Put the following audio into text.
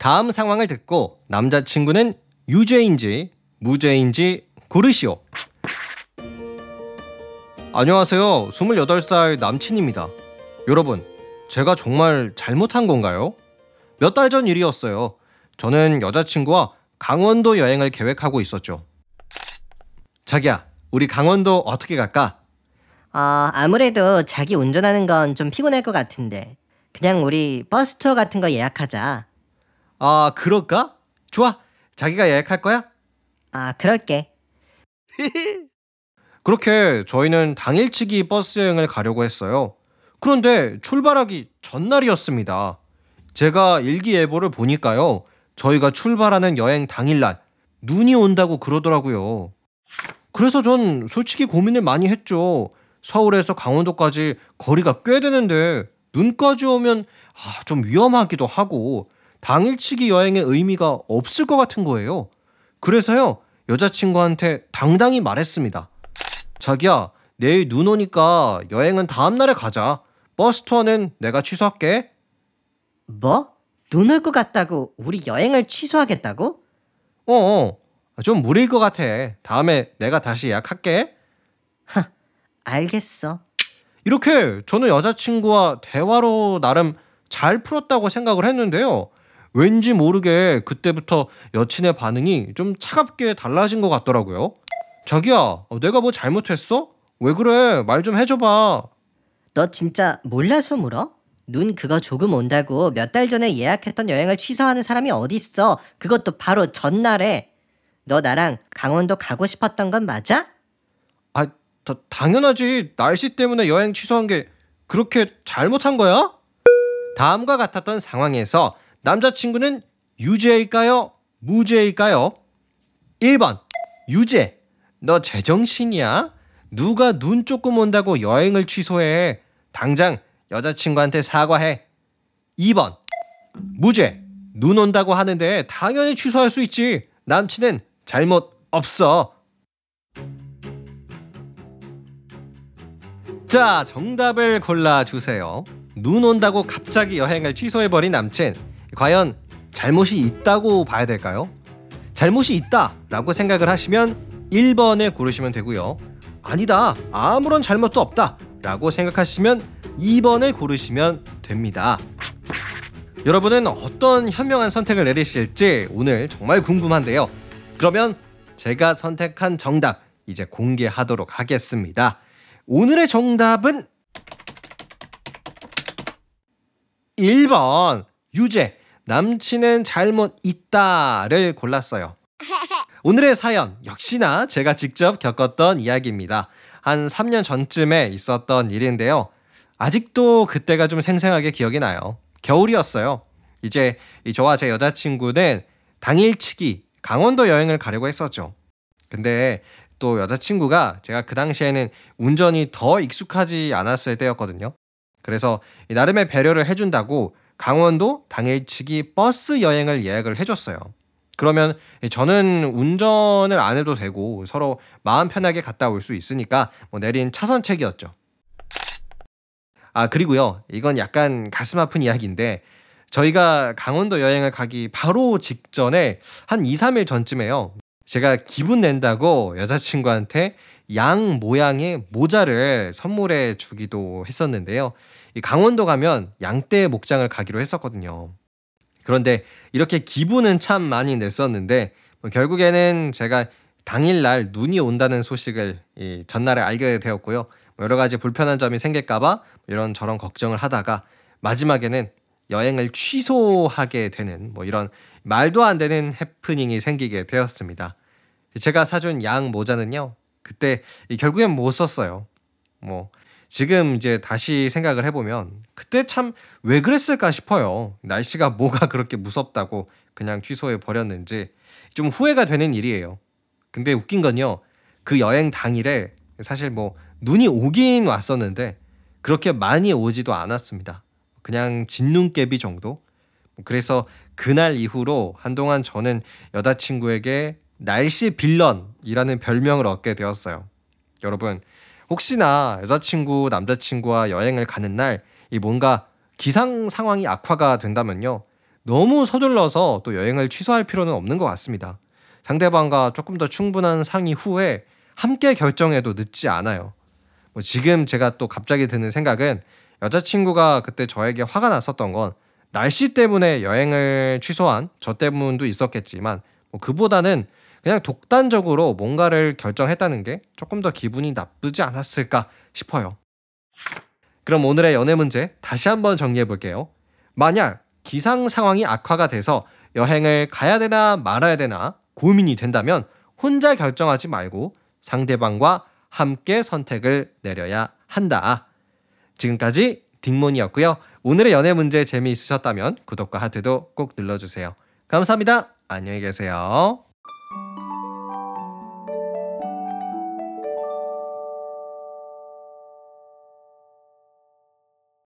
다음 상황을 듣고 남자친구는 유죄인지 무죄인지 고르시오. 안녕하세요. 28살 남친입니다. 여러분, 제가 정말 잘못한 건가요? 몇 달 전 일이었어요. 저는 여자친구와 강원도 여행을 계획하고 있었죠. 자기야, 우리 강원도 어떻게 갈까? 어, 아무래도 자기 운전하는 건 좀 피곤할 것 같은데. 그냥 우리 버스 투어 같은 거 예약하자. 아, 그럴까? 좋아. 자기가 예약할 거야? 아, 그럴게. 그렇게 저희는 당일치기 버스 여행을 가려고 했어요. 그런데 출발하기 전날이었습니다. 제가 일기예보를 보니까요. 저희가 출발하는 여행 당일날 눈이 온다고 그러더라고요. 그래서 전 솔직히 고민을 많이 했죠. 서울에서 강원도까지 거리가 꽤 되는데 눈까지 오면 아, 좀 위험하기도 하고 당일치기 여행의 의미가 없을 것 같은 거예요. 그래서요, 여자친구한테 당당히 말했습니다. 자기야, 내일 눈 오니까 여행은 다음날에 가자. 버스 투어는 내가 취소할게. 뭐? 눈 올 것 같다고 우리 여행을 취소하겠다고? 어, 어. 좀 무리일 것 같아. 다음에 내가 다시 예약할게. 알겠어. 이렇게 저는 여자친구와 대화로 나름 잘 풀었다고 생각을 했는데요. 왠지 모르게 그때부터 여친의 반응이 좀 차갑게 달라진 것 같더라고요. 자기야, 어, 내가 뭐 잘못했어? 왜 그래? 말 좀 해줘봐. 너 진짜 몰라서 물어? 눈 그거 조금 온다고 몇 달 전에 예약했던 여행을 취소하는 사람이 어딨어? 그것도 바로 전날에. 너 나랑 강원도 가고 싶었던 건 맞아? 아, 다, 당연하지. 날씨 때문에 여행 취소한 게 그렇게 잘못한 거야? 다음과 같았던 상황에서 남자친구는 유죄일까요? 무죄일까요? 1번 유죄. 너 제정신이야? 누가 눈 조금 온다고 여행을 취소해. 당장 여자친구한테 사과해. 2번 무죄. 눈 온다고 하는데 당연히 취소할 수 있지. 남친은 잘못 없어. 자, 정답을 골라주세요. 눈 온다고 갑자기 여행을 취소해버린 남친. 과연 잘못이 있다고 봐야 될까요? 잘못이 있다라고 생각을 하시면 1번을 고르시면 되고요. 아니다. 아무런 잘못도 없다. 라고 생각하시면 2번을 고르시면 됩니다. 여러분은 어떤 현명한 선택을 내리실지 오늘 정말 궁금한데요. 그러면 제가 선택한 정답 이제 공개하도록 하겠습니다. 오늘의 정답은 1번 유죄 남친은 잘못 있다를 골랐어요. 오늘의 사연 역시나 제가 직접 겪었던 이야기입니다. 한 3년 전쯤에 있었던 일인데요. 아직도 그때가 좀 생생하게 기억이 나요. 겨울이었어요. 이제 저와 제 여자친구는 당일치기 강원도 여행을 가려고 했었죠. 근데 또 여자친구가 제가 그 당시에는 운전이 더 익숙하지 않았을 때였거든요. 그래서 나름의 배려를 해준다고 강원도 당일치기 버스 여행을 예약을 해줬어요. 그러면 저는 운전을 안 해도 되고 서로 마음 편하게 갔다 올 수 있으니까 뭐 내린 차선책이었죠. 아, 그리고요. 이건 약간 가슴 아픈 이야기인데 저희가 강원도 여행을 가기 바로 직전에 한 2, 3일 전쯤에요. 제가 기분 낸다고 여자친구한테 양 모양의 모자를 선물해 주기도 했었는데요. 이 강원도 가면 양떼 목장을 가기로 했었거든요. 그런데 이렇게 기분은 참 많이 냈었는데 뭐 결국에는 제가 당일날 눈이 온다는 소식을 이 전날에 알게 되었고요. 뭐 여러 가지 불편한 점이 생길까봐 이런 저런 걱정을 하다가 마지막에는 여행을 취소하게 되는 뭐 이런 말도 안 되는 해프닝이 생기게 되었습니다. 제가 사준 양 모자는요. 그때 결국엔 못 썼어요. 뭐 지금 이제 다시 생각을 해보면 그때 참 왜 그랬을까 싶어요. 날씨가 뭐가 그렇게 무섭다고 그냥 취소해 버렸는지 좀 후회가 되는 일이에요. 근데 웃긴 건요. 그 여행 당일에 사실 뭐 눈이 오긴 왔었는데 그렇게 많이 오지도 않았습니다. 그냥 진눈깨비 정도? 그래서 그날 이후로 한동안 저는 여자친구에게 날씨 빌런이라는 별명을 얻게 되었어요. 여러분, 혹시나 여자친구, 남자친구와 여행을 가는 날 이 뭔가 기상 상황이 악화가 된다면요. 너무 서둘러서 또 여행을 취소할 필요는 없는 것 같습니다. 상대방과 조금 더 충분한 상의 후에 함께 결정해도 늦지 않아요. 뭐 지금 제가 또 갑자기 드는 생각은 여자친구가 그때 저에게 화가 났었던 건 날씨 때문에 여행을 취소한 저 때문도 있었겠지만 뭐 그보다는 그냥 독단적으로 뭔가를 결정했다는 게 조금 더 기분이 나쁘지 않았을까 싶어요. 그럼 오늘의 연애 문제 다시 한번 정리해 볼게요. 만약 기상 상황이 악화가 돼서 여행을 가야 되나 말아야 되나 고민이 된다면 혼자 결정하지 말고 상대방과 함께 선택을 내려야 한다. 지금까지 딩몬이었고요. 오늘의 연애 문제 재미있으셨다면 구독과 하트도 꼭 눌러주세요. 감사합니다. 안녕히 계세요.